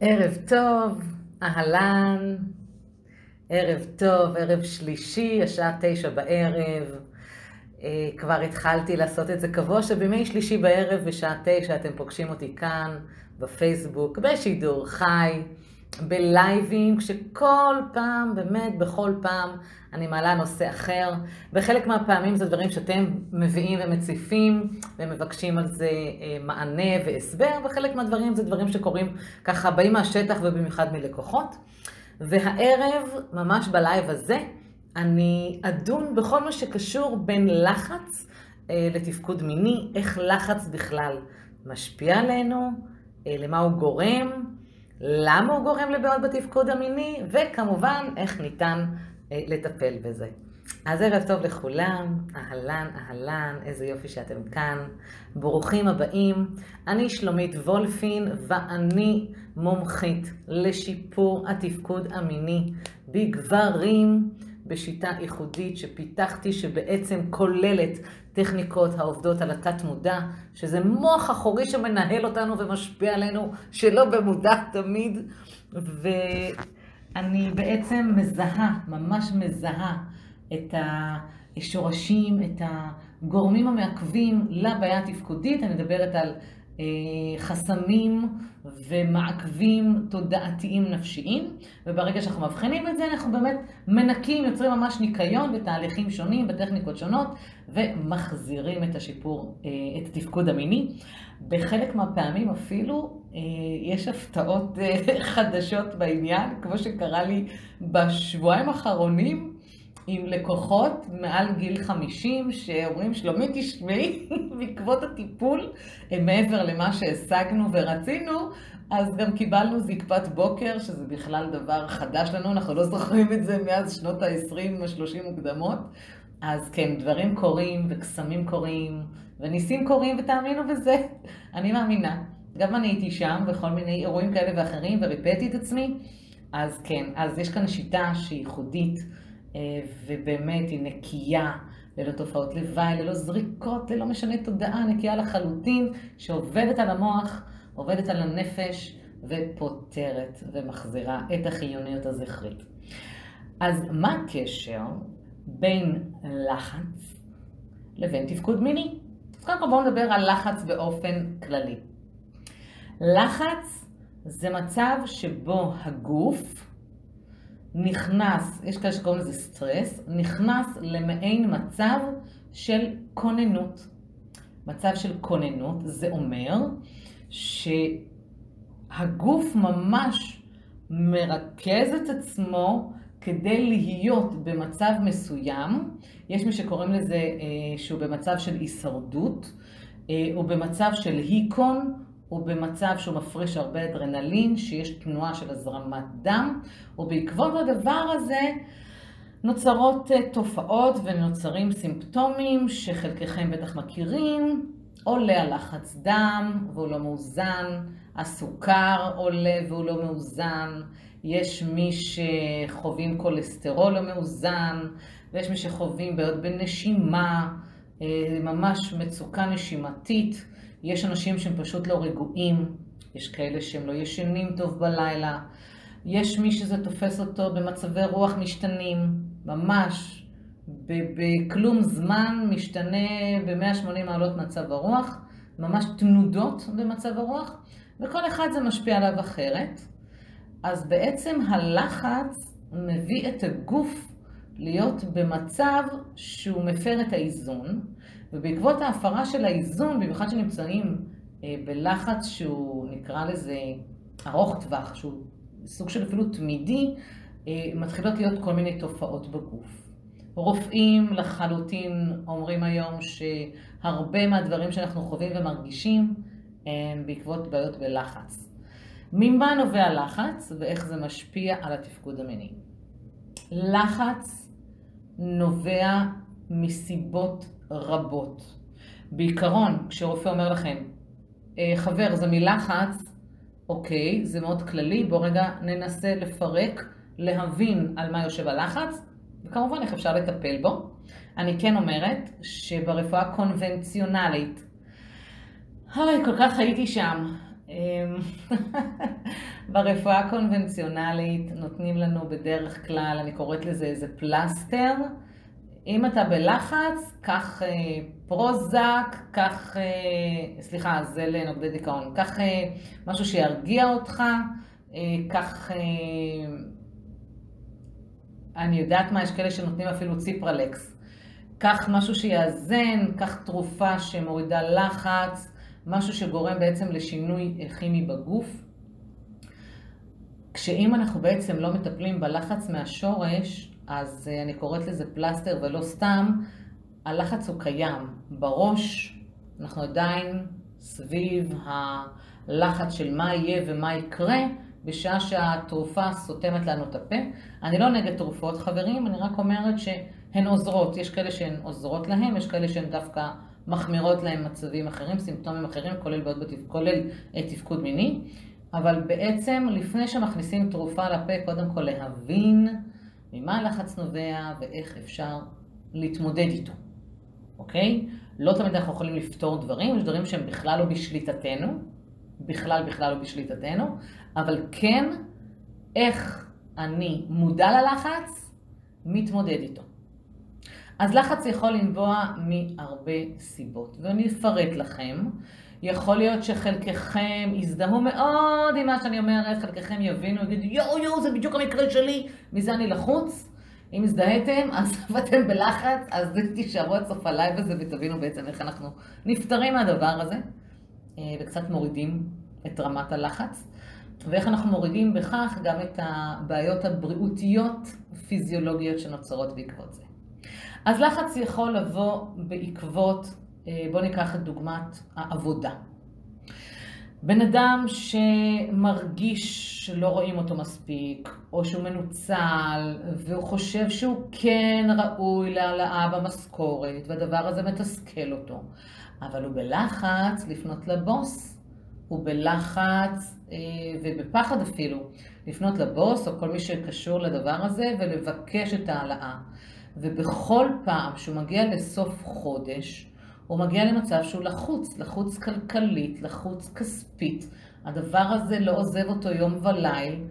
ערב טוב, אהלן, ערב טוב, ערב שלישי, השעה תשע בערב. אה, כבר התחלתי לעשות את זה קבוע שבימי שלישי בערב בשעה תשע אתם פוגשים אותי כאן בפייסבוק, בשידור חי, בלייבים, כשכל פעם, באמת בכל פעם, אני מעלה נושא אחר. בחלק מהפעמים זה דברים שאתם מביאים ומציפים ומבקשים על זה אה, מענה והסבר, וחלק מהדברים זה דברים שקורים ככה, באים מהשטח ובמיוחד מלקוחות. והערב, ממש בלייב הזה, אני אדון בכל מה שקשור בין לחץ אה, לתפקוד מיני, איך לחץ בכלל משפיע עלינו, אה, למה הוא גורם, למה הוא גורם לבעיות בתפקוד המיני, וכמובן איך ניתן אה, לטפל בזה. אז ערב טוב לכולם, אהלן, אהלן, איזה יופי שאתם כאן. ברוכים הבאים. אני שלומית וולפין ואני מומחית לשיפור התפקוד המיני בגברים בשיטה ייחודית שפיתחתי, שבעצם כוללת טכניקות העובדות על התת מודע, שזה מוח אחורי שמנהל אותנו ומשפיע עלינו, שלא במודע תמיד. ואני בעצם מזהה, ממש מזהה, את השורשים, את הגורמים המעכבים לבעיה התפקודית. אני מדברת על חסמים ומעכבים תודעתיים נפשיים, וברגע שאנחנו מבחינים את זה, אנחנו באמת מנקים, יוצרים ממש ניקיון בתהליכים שונים, בטכניקות שונות, ומחזירים את השיפור, אה, את התפקוד המיני. בחלק מהפעמים אפילו אה, יש הפתעות חדשות בעניין, כמו שקרה לי בשבועיים האחרונים. עם לקוחות מעל גיל 50 שאומרים, שלומית, תשמעי, בעקבות הטיפול, מעבר למה שהשגנו ורצינו, אז גם קיבלנו זקפת בוקר, שזה בכלל דבר חדש לנו, אנחנו לא זוכרים את זה מאז שנות ה-20, ה-30 מוקדמות. אז כן, דברים קורים וקסמים קורים וניסים קורים, ותאמינו בזה, אני מאמינה. גם אני הייתי שם בכל מיני אירועים כאלה ואחרים וריפאתי את עצמי. אז כן, אז יש כאן שיטה שהיא ייחודית. אה, ובאמת היא נקייה, ללא תופעות לוואי, ללא זריקות, ללא משנה תודעה, נקייה לחלוטין, שעובדת על המוח, עובדת על הנפש, ופותרת ומחזירה את החיוניות הזכרית. אז מה הקשר בין לחץ לבין תפקוד מיני? אז קודם כל בואו נדבר על לחץ באופן כללי. לחץ זה מצב שבו הגוף נכנס, יש כאלה שקוראים לזה סטרס, נכנס למעין מצב של כוננות. מצב של כוננות, זה אומר שהגוף ממש מרכז את עצמו כדי להיות במצב מסוים. יש מי שקוראים לזה אה, שהוא במצב של הישרדות, אה, הוא במצב של היקון, הוא במצב שהוא מפריש הרבה אדרנלין, שיש תנועה של הזרמת דם, ובעקבות הדבר הזה נוצרות אה, תופעות ונוצרים סימפטומים שחלקכם בטח מכירים, עולה הלחץ דם והוא לא מאוזן, הסוכר עולה והוא לא מאוזן, יש מי שחווים כולסטרול לא מאוזן, ויש מי שחווים בעיות בנשימה, ממש מצוקה נשימתית. יש אנשים שהם פשוט לא רגועים, יש כאלה שהם לא ישנים טוב בלילה, יש מי שזה תופס אותו במצבי רוח משתנים, ממש, בכלום זמן משתנה ב-180 מעלות מצב הרוח, ממש תנודות במצב הרוח, וכל אחד זה משפיע עליו אחרת. אז בעצם הלחץ מביא את הגוף להיות במצב שהוא מפר את האיזון, ובעקבות ההפרה של האיזון, במיוחד שנמצאים אה, בלחץ שהוא נקרא לזה ארוך טווח, שהוא סוג של אפילו תמידי, אה, מתחילות להיות כל מיני תופעות בגוף. רופאים לחלוטין אומרים היום שהרבה מהדברים שאנחנו חווים ומרגישים הם בעקבות בעיות בלחץ. ממה נובע לחץ ואיך זה משפיע על התפקוד המיני? לחץ נובע מסיבות רבות. בעיקרון, כשרופא אומר לכם, אה, חבר, זה מלחץ, אוקיי, זה מאוד כללי, בואו רגע ננסה לפרק, להבין על מה יושב הלחץ, וכמובן איך אפשר לטפל בו. אני כן אומרת שברפואה הקונבנציונלית, אוי, כל כך הייתי שם. אמ, ברפואה הקונבנציונלית נותנים לנו בדרך כלל, אני קוראת לזה איזה פלסטר. אם אתה בלחץ, קח אה, פרוזק, קח, אה, סליחה, זה לנוגדי דיכאון, קח אה, משהו שירגיע אותך, אה, קח, אה, אני יודעת מה, יש כאלה שנותנים אפילו ציפרלקס. קח משהו שיאזן, קח תרופה שמורידה לחץ, משהו שגורם בעצם לשינוי כימי בגוף. כשאם אנחנו בעצם לא מטפלים בלחץ מהשורש, אז אה, אני קוראת לזה פלסטר ולא סתם, הלחץ הוא קיים. בראש אנחנו עדיין סביב הלחץ של מה יהיה ומה יקרה, בשעה שהתרופה סותמת לנו את הפה. אני לא נגד תרופות, חברים, אני רק אומרת שהן עוזרות. יש כאלה שהן עוזרות להם, יש כאלה שהן דווקא מחמירות להם מצבים אחרים, סימפטומים אחרים, כולל, בעוד. כולל אה, תפקוד מיני. אבל בעצם, לפני שמכניסים תרופה לפה, קודם כל להבין ממה הלחץ נובע ואיך אפשר להתמודד איתו, אוקיי? לא תמיד אנחנו יכולים לפתור דברים, יש דברים שהם בכלל לא בשליטתנו, בכלל בכלל לא בשליטתנו, אבל כן איך אני מודע ללחץ, מתמודד איתו. אז לחץ יכול לנבוע מהרבה סיבות, ואני אפרט לכם. יכול להיות שחלקכם יזדהו מאוד עם מה שאני אומרת, חלקכם יבינו, יגידו יואו יואו זה בדיוק המקרה שלי, מזה אני לחוץ. אם הזדהיתם, אז ואתם בלחץ, אז תישארו עד סוף הלייב הזה ותבינו בעצם איך אנחנו נפטרים מהדבר הזה, אה, וקצת מורידים את רמת הלחץ, ואיך אנחנו מורידים בכך גם את הבעיות הבריאותיות, פיזיולוגיות שנוצרות בעקבות זה. אז לחץ יכול לבוא בעקבות אה, בואו ניקח את דוגמת העבודה. בן אדם שמרגיש שלא רואים אותו מספיק, או שהוא מנוצל, והוא חושב שהוא כן ראוי להעלאה במשכורת, והדבר הזה מתסכל אותו, אבל הוא בלחץ לפנות לבוס, הוא בלחץ אה, ובפחד אפילו לפנות לבוס, או כל מי שקשור לדבר הזה, ולבקש את ההעלאה. ובכל פעם שהוא מגיע לסוף חודש, הוא מגיע למצב שהוא לחוץ, לחוץ כלכלית, לחוץ כספית. הדבר הזה לא עוזב אותו יום וליל,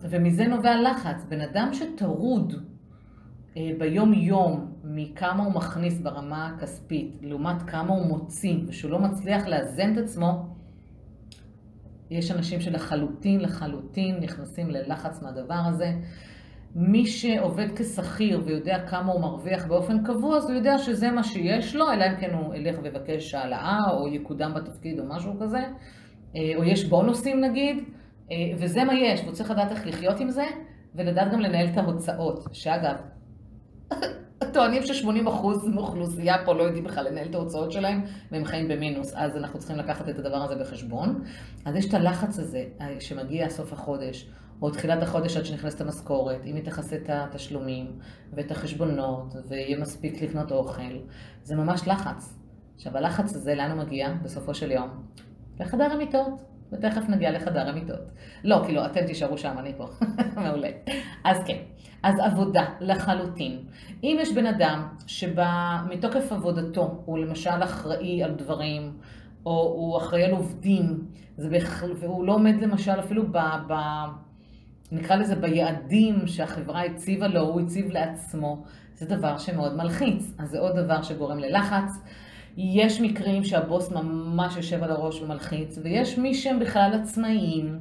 ומזה נובע לחץ. בן אדם שטרוד אה, ביום-יום מכמה הוא מכניס ברמה הכספית, לעומת כמה הוא מוציא, ושהוא לא מצליח לאזן את עצמו, יש אנשים שלחלוטין, לחלוטין נכנסים ללחץ מהדבר הזה. מי שעובד כשכיר ויודע כמה הוא מרוויח באופן קבוע, אז הוא יודע שזה מה שיש לו, אלא אם כן הוא ילך ויבקש העלאה, או יקודם בתפקיד או משהו כזה, אה, או יש בונוסים נגיד, אה, וזה מה יש, והוא צריך לדעת איך לחיות עם זה, ולדעת גם לנהל את ההוצאות, שאגב, טוענים ש-80% מאוכלוסייה פה לא יודעים בכלל לנהל את ההוצאות שלהם, והם חיים במינוס, אז אנחנו צריכים לקחת את הדבר הזה בחשבון. אז יש את הלחץ הזה אה, שמגיע סוף החודש, או תחילת החודש עד שנכנסת המשכורת, אם היא תכסה את התשלומים ואת החשבונות ויהיה מספיק לקנות אוכל, זה ממש לחץ. עכשיו הלחץ הזה, לאן הוא מגיע בסופו של יום? לחדר המיטות, ותכף נגיע לחדר המיטות. לא, כאילו, אתם תישארו שם, אני פה. מעולה. אז כן, אז עבודה, לחלוטין. אם יש בן אדם שמתוקף עבודתו הוא למשל אחראי על דברים, או הוא אחראי על עובדים, והוא לא עומד למשל אפילו ב... ב נקרא לזה ביעדים שהחברה הציבה לו, הוא הציב לעצמו, זה דבר שמאוד מלחיץ. אז זה עוד דבר שגורם ללחץ. יש מקרים שהבוס ממש יושב על הראש ומלחיץ, ויש מי שהם בכלל עצמאיים,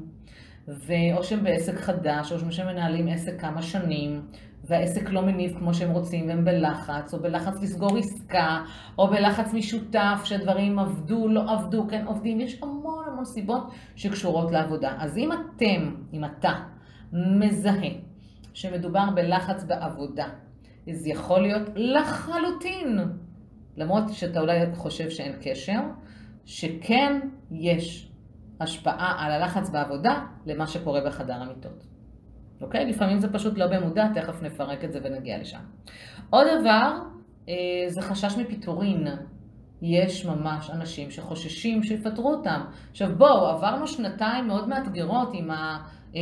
או שהם בעסק חדש, או שהם מנהלים עסק כמה שנים, והעסק לא מניב כמו שהם רוצים, והם בלחץ, או בלחץ לסגור עסקה, או בלחץ משותף, שדברים עבדו, לא עבדו, כן עובדים. יש המון המון סיבות שקשורות לעבודה. אז אם אתם, אם אתה, מזהה שמדובר בלחץ בעבודה, אז יכול להיות לחלוטין, למרות שאתה אולי חושב שאין קשר, שכן יש השפעה על הלחץ בעבודה למה שקורה בחדר המיטות. אוקיי? לפעמים זה פשוט לא במודע, תכף נפרק את זה ונגיע לשם. עוד דבר, אה, זה חשש מפיטורין. יש ממש אנשים שחוששים שיפטרו אותם. עכשיו בואו, עברנו שנתיים מאוד מאתגרות עם ה...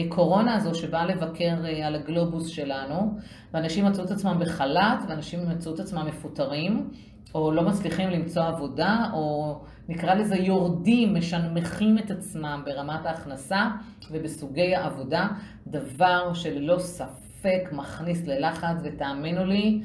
קורונה הזו שבאה לבקר אה, על הגלובוס שלנו, ואנשים מצאו את עצמם בחל"ת, ואנשים מצאו את עצמם מפוטרים, או לא מצליחים למצוא עבודה, או נקרא לזה יורדים, משנמכים את עצמם ברמת ההכנסה ובסוגי העבודה, דבר שללא ספק מכניס ללחץ, ותאמינו לי,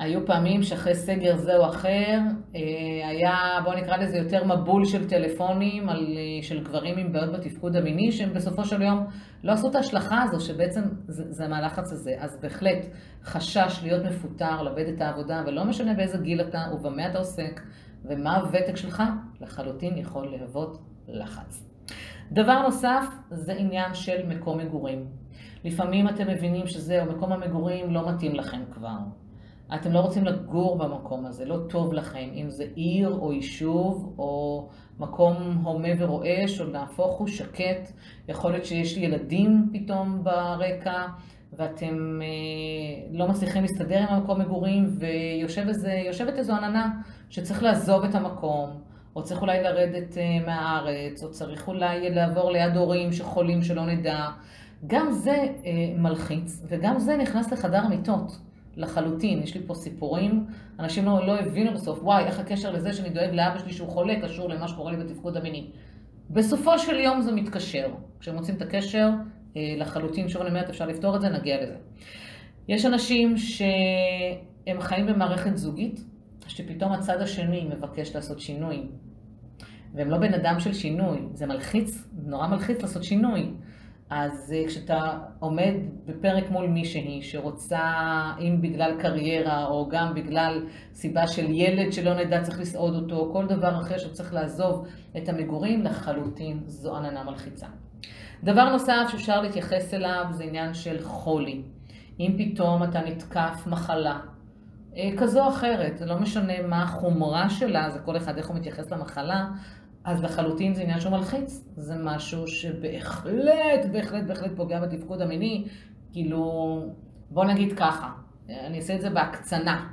היו פעמים שאחרי סגר זה או אחר, אה, היה, בואו נקרא לזה יותר מבול של טלפונים על, אה, של גברים עם בעיות בתפקוד המיני, שהם בסופו של יום לא עשו את ההשלכה הזו, שבעצם זה, זה מהלחץ הזה. אז בהחלט, חשש להיות מפוטר, לאבד את העבודה, ולא משנה באיזה גיל אתה ובמה אתה עוסק, ומה הוותק שלך, לחלוטין יכול להוות לחץ. דבר נוסף, זה עניין של מקום מגורים. לפעמים אתם מבינים שזהו, מקום המגורים לא מתאים לכם כבר. אתם לא רוצים לגור במקום הזה, לא טוב לכם, אם זה עיר או יישוב או מקום הומה ורועש, או נהפוך הוא שקט. יכול להיות שיש ילדים פתאום ברקע, ואתם אה, לא מצליחים להסתדר עם המקום מגורים, ויושבת איזו, עננה שצריך לעזוב את המקום, או צריך אולי לרדת אה, מהארץ, או צריך אולי לעבור ליד הורים שחולים שלא נדע. גם זה אה, מלחיץ, וגם זה נכנס לחדר המיטות. לחלוטין. יש לי פה סיפורים, אנשים לא, לא הבינו בסוף, וואי, איך הקשר לזה שאני דואג לאבא שלי שהוא חולה קשור למה שקורה לי בתפקוד המיני. בסופו של יום זה מתקשר. כשהם מוצאים את הקשר, אה, לחלוטין, שוב אני אומרת, אפשר לפתור את זה, נגיע לזה. יש אנשים שהם חיים במערכת זוגית, שפתאום הצד השני מבקש לעשות שינוי. והם לא בן אדם של שינוי, זה מלחיץ, נורא מלחיץ לעשות שינוי. אז אה, כשאתה עומד בפרק מול מישהי שרוצה, אם בגלל קריירה או גם בגלל סיבה של ילד שלא נדע צריך לסעוד אותו, כל דבר אחר שצריך לעזוב את המגורים, לחלוטין זו עננה מלחיצה. דבר נוסף שאפשר להתייחס אליו זה עניין של חולי. אם פתאום אתה נתקף מחלה אה, כזו או אחרת, זה לא משנה מה החומרה שלה, זה כל אחד איך הוא מתייחס למחלה, אז לחלוטין זה עניין שהוא מלחיץ. זה משהו שבהחלט, בהחלט, בהחלט פוגע בתפקוד המיני. כאילו, בוא נגיד ככה, אני אעשה את זה בהקצנה.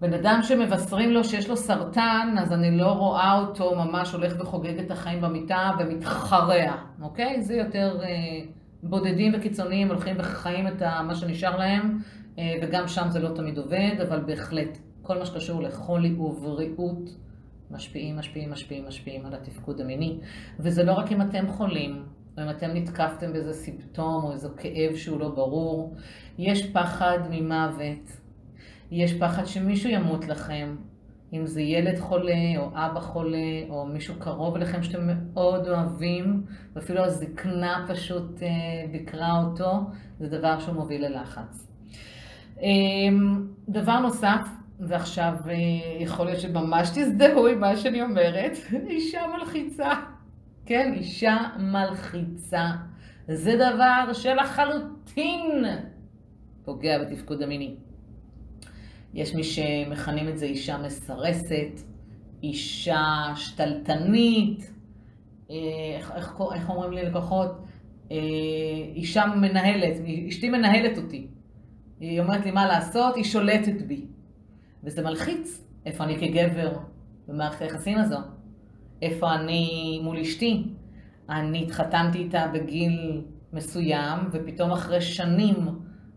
בן אדם שמבשרים לו שיש לו סרטן, אז אני לא רואה אותו ממש הולך וחוגג את החיים במיטה ומתחרע, אוקיי? זה יותר אה, בודדים וקיצוניים הולכים וחיים את מה שנשאר להם, אה, וגם שם זה לא תמיד עובד, אבל בהחלט, כל מה שקשור לחולי ובריאות משפיעים, משפיעים, משפיעים, משפיעים על התפקוד המיני. וזה לא רק אם אתם חולים, או אם אתם נתקפתם באיזה סימפטום או איזה כאב שהוא לא ברור. יש פחד ממוות, יש פחד שמישהו ימות לכם, אם זה ילד חולה, או אבא חולה, או מישהו קרוב אליכם שאתם מאוד אוהבים, ואפילו הזקנה פשוט אה, ביקרה אותו, זה דבר שהוא מוביל ללחץ. אה, דבר נוסף, ועכשיו אה, יכול להיות שממש תזדהו עם מה שאני אומרת, אישה מלחיצה. כן, אישה מלחיצה. זה דבר שלחלוטין פוגע בתפקוד המיני. יש מי שמכנים את זה אישה מסרסת, אישה שתלטנית, אה, איך, איך, איך אומרים לי לקוחות? אה, אישה מנהלת, אשתי מנהלת אותי. היא אומרת לי מה לעשות, היא שולטת בי. וזה מלחיץ. איפה אני כגבר במערכת היחסים הזו? איפה אני מול אשתי? אני התחתנתי איתה בגיל מסוים, ופתאום אחרי שנים,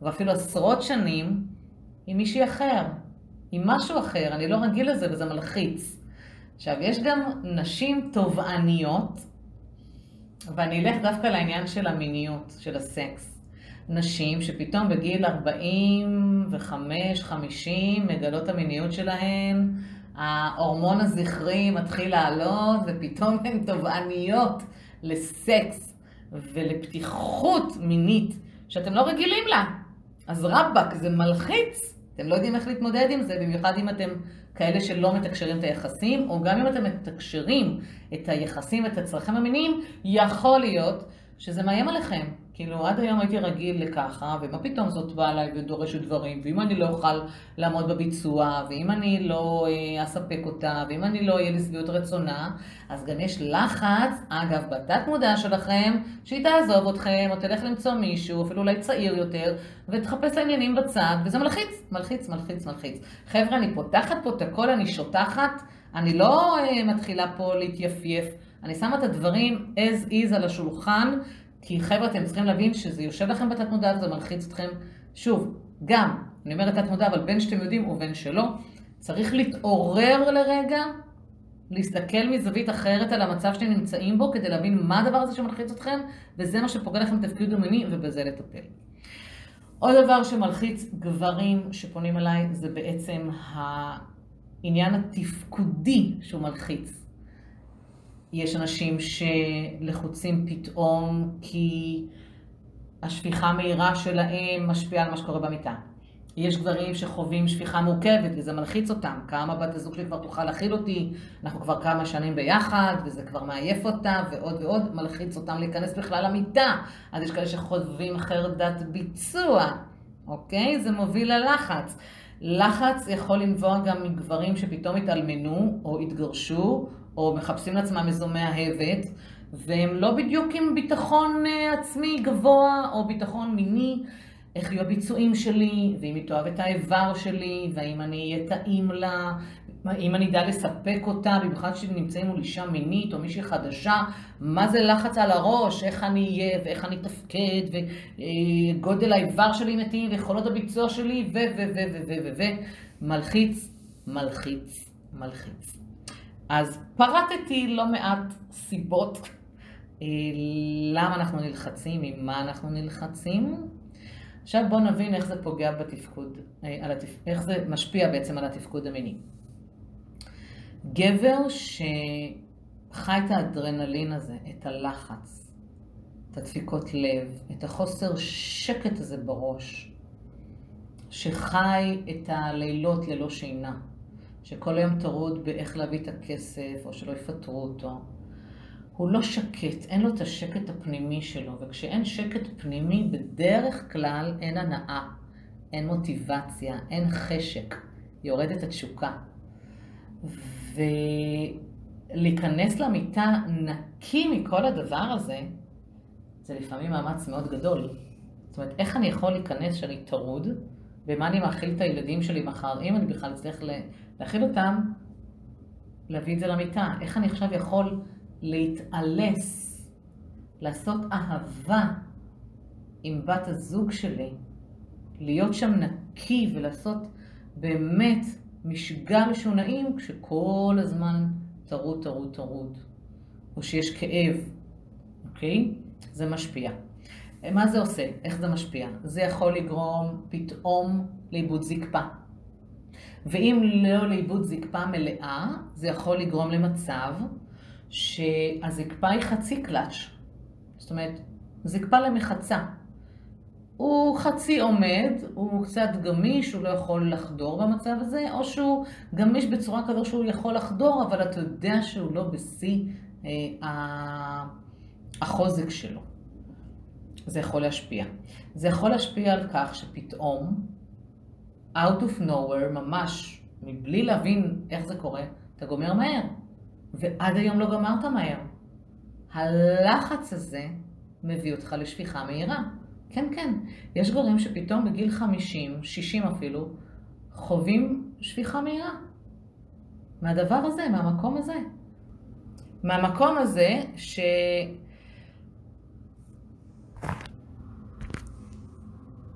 ואפילו עשרות שנים, עם מישהי אחר, עם משהו אחר, אני לא רגיל לזה וזה מלחיץ. עכשיו, יש גם נשים תובעניות, ואני אלך דווקא לעניין של המיניות, של הסקס. נשים שפתאום בגיל 45-50 מגלות המיניות שלהן, ההורמון הזכרי מתחיל לעלות ופתאום הן תובעניות לסקס ולפתיחות מינית שאתם לא רגילים לה. אז רבאק, זה מלחיץ. אתם לא יודעים איך להתמודד עם זה, במיוחד אם אתם כאלה שלא מתקשרים את היחסים, או גם אם אתם מתקשרים את היחסים ואת הצרכים המיניים, יכול להיות שזה מאיים עליכם. כאילו, עד היום הייתי רגיל לככה, ומה פתאום זאת באה אליי ודורשת דברים, ואם אני לא אוכל לעמוד בביצוע, ואם אני לא אה, אספק אותה, ואם אני לא אהיה לשביעות רצונה, אז גם יש לחץ, אגב, בתת מודע שלכם, שהיא תעזוב אתכם, או תלך למצוא מישהו, אפילו אולי צעיר יותר, ותחפש לעניינים בצד, וזה מלחיץ, מלחיץ, מלחיץ, מלחיץ. חבר'ה, אני פותחת פה את הכל, אני שוטחת, אני לא אה, מתחילה פה להתייפייף. אני שמה את הדברים as is על השולחן, כי חבר'ה, אתם צריכים להבין שזה יושב לכם בתת מודע וזה מלחיץ אתכם. שוב, גם, אני אומרת תת מודע, אבל בין שאתם יודעים ובין שלא, צריך להתעורר לרגע, להסתכל מזווית אחרת על המצב שאתם נמצאים בו, כדי להבין מה הדבר הזה שמלחיץ אתכם, וזה מה שפוגע לכם תפקיד דומיני, ובזה לטפל. עוד דבר שמלחיץ גברים שפונים אליי, זה בעצם העניין התפקודי שהוא מלחיץ. יש אנשים שלחוצים פתאום כי השפיכה המהירה שלהם משפיעה על מה שקורה במיטה. יש גברים שחווים שפיכה מורכבת וזה מלחיץ אותם. כמה בת הזוג שלי כבר תוכל להכיל אותי, אנחנו כבר כמה שנים ביחד וזה כבר מעייף אותה ועוד ועוד מלחיץ אותם להיכנס בכלל למיטה. אז יש כאלה שחווים חרדת ביצוע, אוקיי? זה מוביל ללחץ. לחץ יכול לנבוע גם מגברים שפתאום התאלמנו או התגרשו או מחפשים לעצמם איזו מאהבת והם לא בדיוק עם ביטחון אה, עצמי גבוה או ביטחון מיני. איך יהיו הביצועים שלי, ואם היא תאהב את האיבר שלי, והאם אני אהיה טעים לה, אם אני אדע לספק אותה, במיוחד כשנמצאים מול אישה מינית או מישהי חדשה, מה זה לחץ על הראש, איך אני אהיה ואיך אני אתפקד, וגודל האיבר שלי מתאים, ויכולות הביצוע שלי, ו ו ו ו ו ו ו מלחיץ, מלחיץ, מלחיץ. אז פרטתי לא מעט סיבות אה, למה אנחנו נלחצים, ממה אנחנו נלחצים. עכשיו בואו נבין איך זה פוגע בתפקוד, אה. איך זה משפיע בעצם על התפקוד המיני. גבר שחי את האדרנלין הזה, את הלחץ, את הדפיקות לב, את החוסר שקט הזה בראש, שחי את הלילות ללא שינה, שכל היום טרוד באיך להביא את הכסף, או שלא יפטרו אותו, הוא לא שקט, אין לו את השקט הפנימי שלו, וכשאין שקט פנימי, בדרך כלל אין הנאה, אין מוטיבציה, אין חשק, יורדת התשוקה. ולהיכנס למיטה נקי מכל הדבר הזה, זה לפעמים מאמץ מאוד גדול. זאת אומרת, איך אני יכול להיכנס שאני טרוד, ומה אני מאכיל את הילדים שלי מחר, אם אני בכלל אצליח להאכיל אותם, להביא את זה למיטה. איך אני עכשיו יכול להתעלס, לעשות אהבה עם בת הזוג שלי, להיות שם נקי ולעשות באמת משגע משונאים כשכל הזמן טרוד, טרוד, טרוד, או שיש כאב, אוקיי? זה משפיע. מה זה עושה? איך זה משפיע? זה יכול לגרום פתאום לאיבוד זקפה. ואם לא לאיבוד זקפה מלאה, זה יכול לגרום למצב שהזקפה היא חצי קלאץ', זאת אומרת, זקפה למחצה. הוא חצי עומד, הוא קצת גמיש, הוא לא יכול לחדור במצב הזה, או שהוא גמיש בצורה כזו שהוא יכול לחדור, אבל אתה יודע שהוא לא בשיא אה, החוזק שלו. זה יכול להשפיע. זה יכול להשפיע על כך שפתאום, out of nowhere, ממש, מבלי להבין איך זה קורה, אתה גומר מהר. ועד היום לא גמרת מהר. הלחץ הזה מביא אותך לשפיכה מהירה. כן, כן. יש גברים שפתאום בגיל 50, 60 אפילו, חווים שפיכה מהירה. מהדבר הזה, מהמקום הזה. מהמקום הזה ש...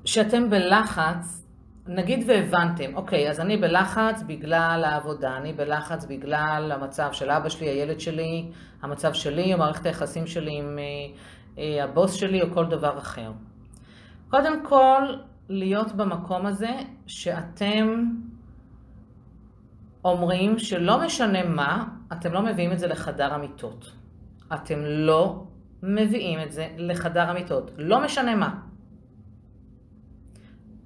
שאתם בלחץ נגיד והבנתם, אוקיי, אז אני בלחץ בגלל העבודה, אני בלחץ בגלל המצב של אבא שלי, הילד שלי, המצב שלי, או מערכת היחסים שלי עם אה, אה, הבוס שלי, או כל דבר אחר. קודם כל, להיות במקום הזה שאתם אומרים שלא משנה מה, אתם לא מביאים את זה לחדר המיטות. אתם לא מביאים את זה לחדר המיטות. לא משנה מה.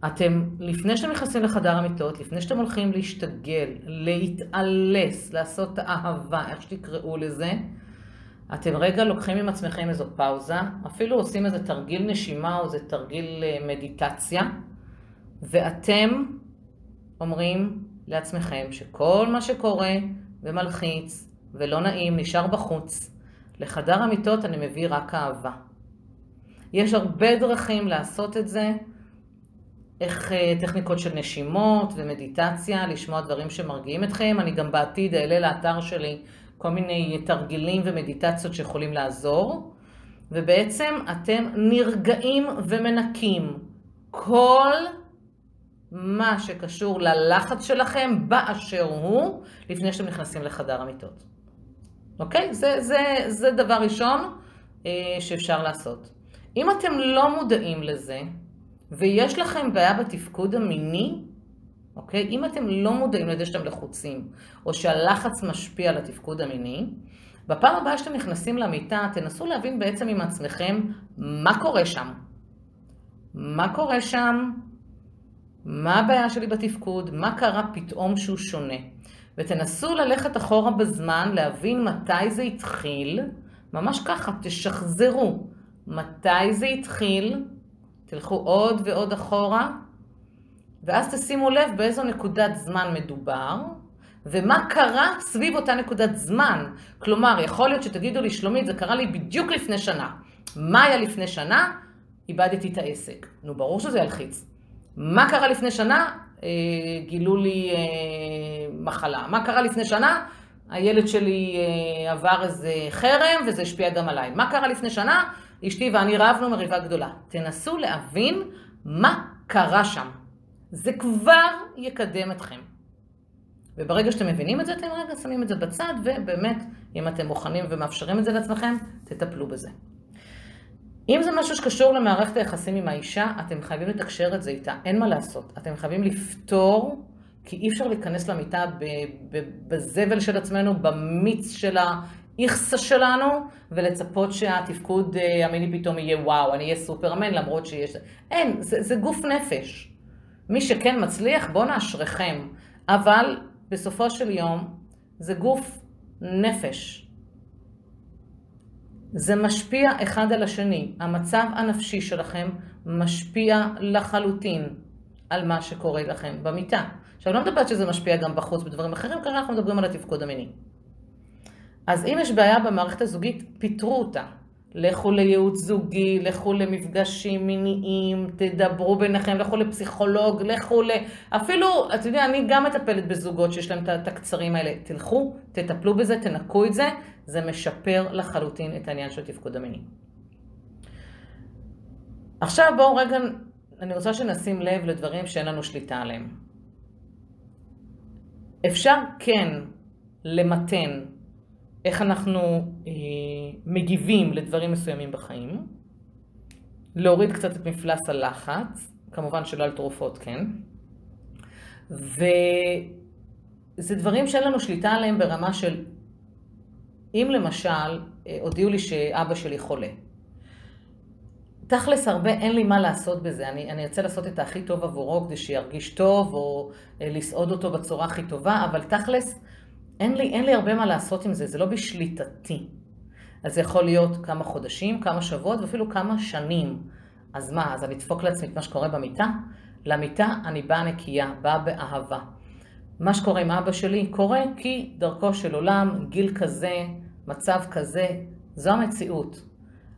אתם, לפני שאתם נכנסים לחדר המיטות, לפני שאתם הולכים להשתגל, להתעלס, לעשות אהבה, איך שתקראו לזה, אתם רגע לוקחים עם עצמכם איזו פאוזה, אפילו עושים איזה תרגיל נשימה או איזה תרגיל אה, מדיטציה, ואתם אומרים לעצמכם שכל מה שקורה ומלחיץ ולא נעים נשאר בחוץ. לחדר המיטות אני מביא רק אהבה. יש הרבה דרכים לעשות את זה. איך אה, טכניקות של נשימות ומדיטציה, לשמוע דברים שמרגיעים אתכם. אני גם בעתיד אעלה לאתר שלי כל מיני תרגילים ומדיטציות שיכולים לעזור. ובעצם אתם נרגעים ומנקים כל מה שקשור ללחץ שלכם באשר הוא, לפני שאתם נכנסים לחדר המיטות. אוקיי? זה, זה, זה דבר ראשון אה, שאפשר לעשות. אם אתם לא מודעים לזה, ויש לכם בעיה בתפקוד המיני, אוקיי? אם אתם לא מודעים לזה שאתם לחוצים, או שהלחץ משפיע על התפקוד המיני, בפעם הבאה שאתם נכנסים למיטה, תנסו להבין בעצם עם עצמכם מה קורה שם. מה קורה שם? מה הבעיה שלי בתפקוד? מה קרה פתאום שהוא שונה? ותנסו ללכת אחורה בזמן, להבין מתי זה התחיל, ממש ככה, תשחזרו. מתי זה התחיל? תלכו עוד ועוד אחורה, ואז תשימו לב באיזו נקודת זמן מדובר, ומה קרה סביב אותה נקודת זמן. כלומר, יכול להיות שתגידו לי, שלומית, זה קרה לי בדיוק לפני שנה. מה היה לפני שנה? איבדתי את העסק. נו, ברור שזה ילחיץ. מה קרה לפני שנה? אה, גילו לי אה, מחלה. מה קרה לפני שנה? הילד שלי אה, עבר איזה חרם וזה השפיע גם עליי. מה קרה לפני שנה? אשתי ואני רבנו מריבה גדולה. תנסו להבין מה קרה שם. זה כבר יקדם אתכם. וברגע שאתם מבינים את זה, אתם רגע שמים את זה בצד, ובאמת, אם אתם מוכנים ומאפשרים את זה לעצמכם, תטפלו בזה. אם זה משהו שקשור למערכת היחסים עם האישה, אתם חייבים לתקשר את זה איתה, אין מה לעשות. אתם חייבים לפתור, כי אי אפשר להיכנס למיטה בזבל של עצמנו, במיץ של האיכסה שלנו, ולצפות שהתפקוד אה, המיני פתאום יהיה וואו, אני אהיה סופרמן, למרות שיש... אין, זה, זה גוף נפש. מי שכן מצליח, בואו נאשריכם. אבל בסופו של יום, זה גוף נפש. זה משפיע אחד על השני. המצב הנפשי שלכם משפיע לחלוטין על מה שקורה לכם במיטה. עכשיו, לא מדברת שזה משפיע גם בחוץ בדברים אחרים, כרגע אנחנו מדברים על התפקוד המיני. אז אם יש בעיה במערכת הזוגית, פיתרו אותה. לכו לייעוץ זוגי, לכו למפגשים מיניים, תדברו ביניכם, לכו לפסיכולוג, לכו ל... אפילו, אתה יודע, אני גם מטפלת בזוגות שיש להם את הקצרים האלה. תלכו, תטפלו בזה, תנקו את זה, זה משפר לחלוטין את העניין של תפקוד המיני. עכשיו בואו רגע, אני רוצה שנשים לב לדברים שאין לנו שליטה עליהם. אפשר כן למתן איך אנחנו אה, מגיבים לדברים מסוימים בחיים, להוריד קצת את מפלס הלחץ, כמובן שלא על תרופות, כן, וזה דברים שאין לנו שליטה עליהם ברמה של, אם למשל אה, הודיעו לי שאבא שלי חולה, תכלס הרבה, אין לי מה לעשות בזה. אני, אני ארצה לעשות את הכי טוב עבורו כדי שירגיש טוב, או אה, לסעוד אותו בצורה הכי טובה, אבל תכלס, אין לי, אין לי הרבה מה לעשות עם זה, זה לא בשליטתי. אז זה יכול להיות כמה חודשים, כמה שבועות ואפילו כמה שנים. אז מה, אז אני אדפוק לעצמי את מה שקורה במיטה? למיטה אני באה נקייה, באה באהבה. מה שקורה עם אבא שלי קורה כי דרכו של עולם, גיל כזה, מצב כזה, זו המציאות.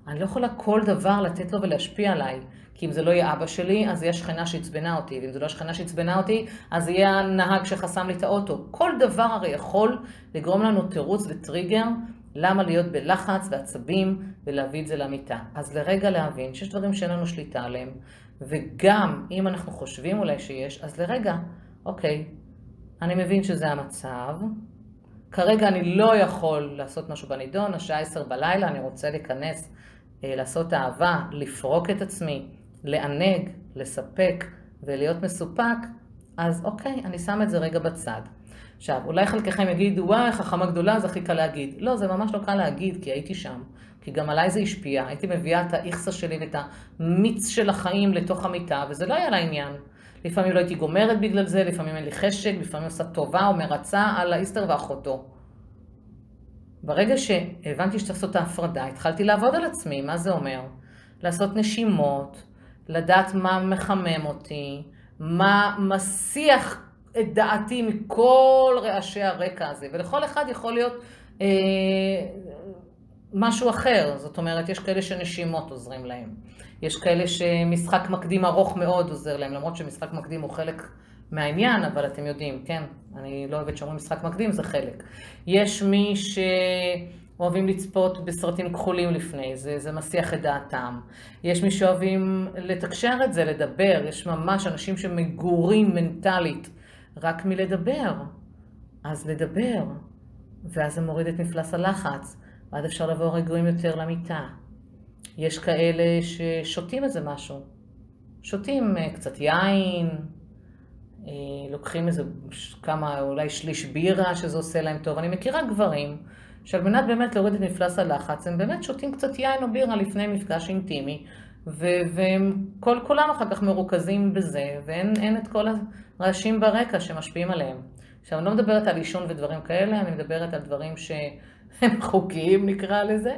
אני לא יכולה כל דבר לתת לו ולהשפיע עליי. כי אם זה לא יהיה אבא שלי, אז יהיה שכנה שעצבנה אותי, ואם זה לא השכנה שעצבנה אותי, אז יהיה הנהג שחסם לי את האוטו. כל דבר הרי יכול לגרום לנו תירוץ וטריגר למה להיות בלחץ ועצבים ולהביא את זה למיטה. אז לרגע להבין שיש דברים שאין לנו שליטה עליהם, וגם אם אנחנו חושבים אולי שיש, אז לרגע, אוקיי, אני מבין שזה המצב, כרגע אני לא יכול לעשות משהו בנידון, השעה עשר בלילה, אני רוצה להיכנס, אה, לעשות אהבה, לפרוק את עצמי, לענג, לספק ולהיות מסופק, אז אוקיי, אני שם את זה רגע בצד. עכשיו, אולי חלקכם יגידו, וואי, חכמה גדולה, זה הכי קל להגיד. לא, זה ממש לא קל להגיד, כי הייתי שם. כי גם עליי זה השפיע. הייתי מביאה את האיכסה שלי ואת המיץ של החיים לתוך המיטה, וזה לא היה לעניין. לפעמים לא הייתי גומרת בגלל זה, לפעמים אין לי חשק, לפעמים עושה טובה או מרצה על האיסטר ואחותו. ברגע שהבנתי שצריך לעשות את ההפרדה, התחלתי לעבוד על עצמי, מה זה אומר? לעשות נשימות, לדעת מה מחמם אותי, מה מסיח את דעתי מכל רעשי הרקע הזה, ולכל אחד יכול להיות אה, משהו אחר, זאת אומרת, יש כאלה שנשימות עוזרים להם, יש כאלה שמשחק מקדים ארוך מאוד עוזר להם, למרות שמשחק מקדים הוא חלק מהעניין, אבל אתם יודעים, כן, אני לא אוהבת שאומרים משחק מקדים, זה חלק. יש מי ש... אוהבים לצפות בסרטים כחולים לפני זה, זה מסיח את דעתם. יש מי שאוהבים לתקשר את זה, לדבר, יש ממש אנשים שמגורים מנטלית רק מלדבר. אז לדבר, ואז זה מוריד את מפלס הלחץ, ואז אפשר לבוא רגועים יותר למיטה. יש כאלה ששותים איזה משהו, שותים אה, קצת יין, אה, לוקחים איזה כמה, אולי שליש בירה שזה עושה להם טוב. אני מכירה גברים שעל מנת באמת להוריד את מפלס הלחץ, הם באמת שותים קצת יין או בירה לפני מפגש אינטימי, והם כל כולם אחר כך מרוכזים בזה, ואין את כל הרעשים ברקע שמשפיעים עליהם. עכשיו, אני לא מדברת על עישון ודברים כאלה, אני מדברת על דברים שהם חוקיים נקרא לזה.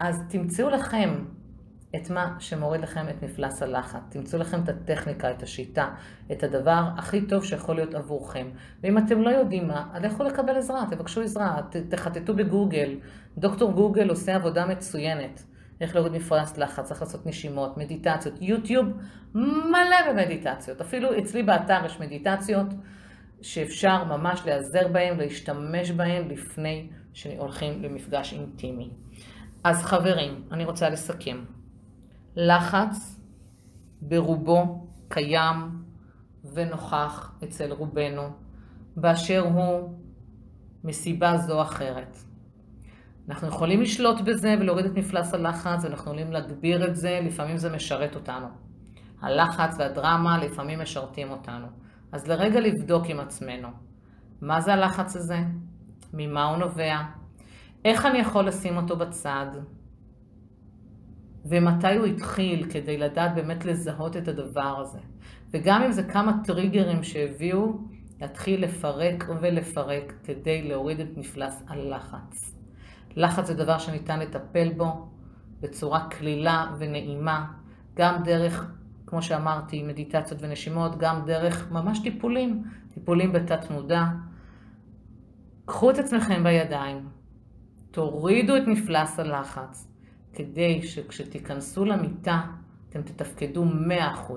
אז תמצאו לכם את מה שמוריד לכם את מפלס הלחץ. תמצאו לכם את הטכניקה, את השיטה, את הדבר הכי טוב שיכול להיות עבורכם. ואם אתם לא יודעים מה, לכו לקבל עזרה, תבקשו עזרה, תחטטו בגוגל. דוקטור גוגל עושה עבודה מצוינת. איך להוריד מפלס לחץ, איך לעשות נשימות, מדיטציות. יוטיוב מלא במדיטציות. אפילו אצלי באתר יש מדיטציות שאפשר ממש להיעזר בהן, להשתמש בהן לפני שהולכים למפגש אינטימי. אז חברים, אני רוצה לסכם. לחץ ברובו קיים ונוכח אצל רובנו, באשר הוא מסיבה זו או אחרת. אנחנו יכולים לשלוט בזה ולהוריד את מפלס הלחץ, ואנחנו יכולים להגביר את זה, לפעמים זה משרת אותנו. הלחץ והדרמה לפעמים משרתים אותנו. אז לרגע לבדוק עם עצמנו, מה זה הלחץ הזה? ממה הוא נובע? איך אני יכול לשים אותו בצד? ומתי הוא התחיל כדי לדעת באמת לזהות את הדבר הזה. וגם אם זה כמה טריגרים שהביאו, להתחיל לפרק ולפרק כדי להוריד את מפלס הלחץ. לחץ זה דבר שניתן לטפל בו בצורה קלילה ונעימה, גם דרך, כמו שאמרתי, מדיטציות ונשימות, גם דרך ממש טיפולים, טיפולים בתת מודע. קחו את עצמכם בידיים, תורידו את מפלס הלחץ, כדי שכשתיכנסו למיטה אתם תתפקדו 100%,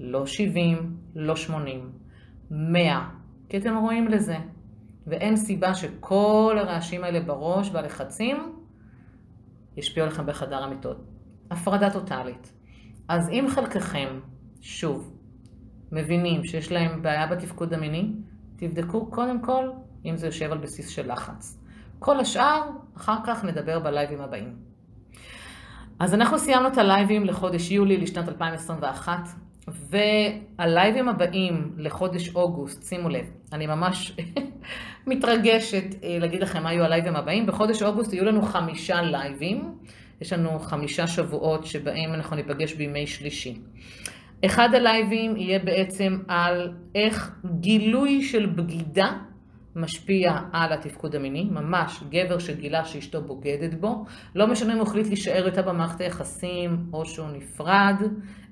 לא 70, לא 80, 100, כי אתם רואים לזה. ואין סיבה שכל הרעשים האלה בראש והלחצים ישפיעו עליכם בחדר המיטות. הפרדה טוטאלית. אז אם חלקכם, שוב, מבינים שיש להם בעיה בתפקוד המיני, תבדקו קודם כל אם זה יושב על בסיס של לחץ. כל השאר, אחר כך נדבר בלייבים הבאים. אז אנחנו סיימנו את הלייבים לחודש יולי לשנת 2021, והלייבים הבאים לחודש אוגוסט, שימו לב, אני ממש מתרגשת אה, להגיד לכם מה יהיו הלייבים הבאים. בחודש אוגוסט יהיו לנו חמישה לייבים, יש לנו חמישה שבועות שבהם אנחנו ניפגש בימי שלישי. אחד הלייבים יהיה בעצם על איך גילוי של בגידה משפיע על התפקוד המיני, ממש גבר שגילה שאשתו בוגדת בו, לא משנה אם הוא החליט להישאר איתה במערכת היחסים או שהוא נפרד,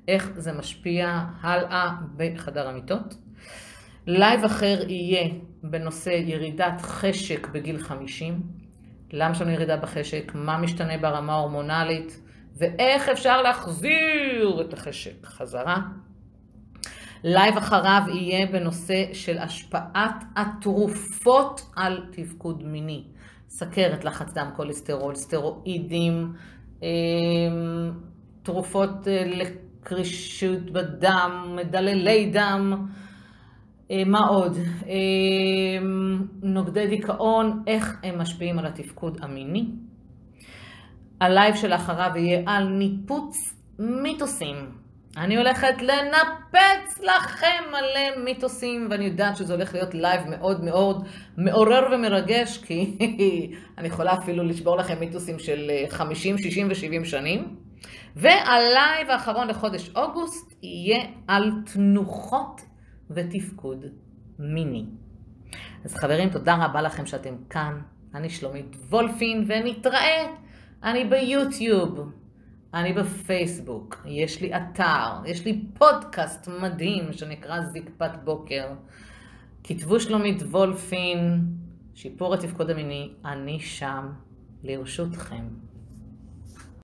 איך זה משפיע הלאה בחדר המיטות. לייב אחר יהיה בנושא ירידת חשק בגיל 50, למה לנו ירידה בחשק, מה משתנה ברמה ההורמונלית ואיך אפשר להחזיר את החשק חזרה. לייב אחריו יהיה בנושא של השפעת התרופות על תפקוד מיני. סכרת, לחץ דם, כולסטרול, סטרואידים, אמ, תרופות אה, לקרישות בדם, מדללי דם, אה, מה עוד? אמ, נוגדי דיכאון, איך הם משפיעים על התפקוד המיני. הלייב שלאחריו יהיה על ניפוץ מיתוסים. אני הולכת לנפץ לכם מלא מיתוסים, ואני יודעת שזה הולך להיות לייב מאוד מאוד מעורר ומרגש, כי אני יכולה אפילו לשבור לכם מיתוסים של 50, 60 ו-70 שנים. והלייב האחרון לחודש אוגוסט יהיה על תנוחות ותפקוד מיני. אז חברים, תודה רבה לכם שאתם כאן. אני שלומית וולפין, ונתראה. אני ביוטיוב. אני בפייסבוק, יש לי אתר, יש לי פודקאסט מדהים שנקרא זקפת בוקר. כתבו שלומית וולפין, שיפור התפקוד המיני, אני שם לרשותכם.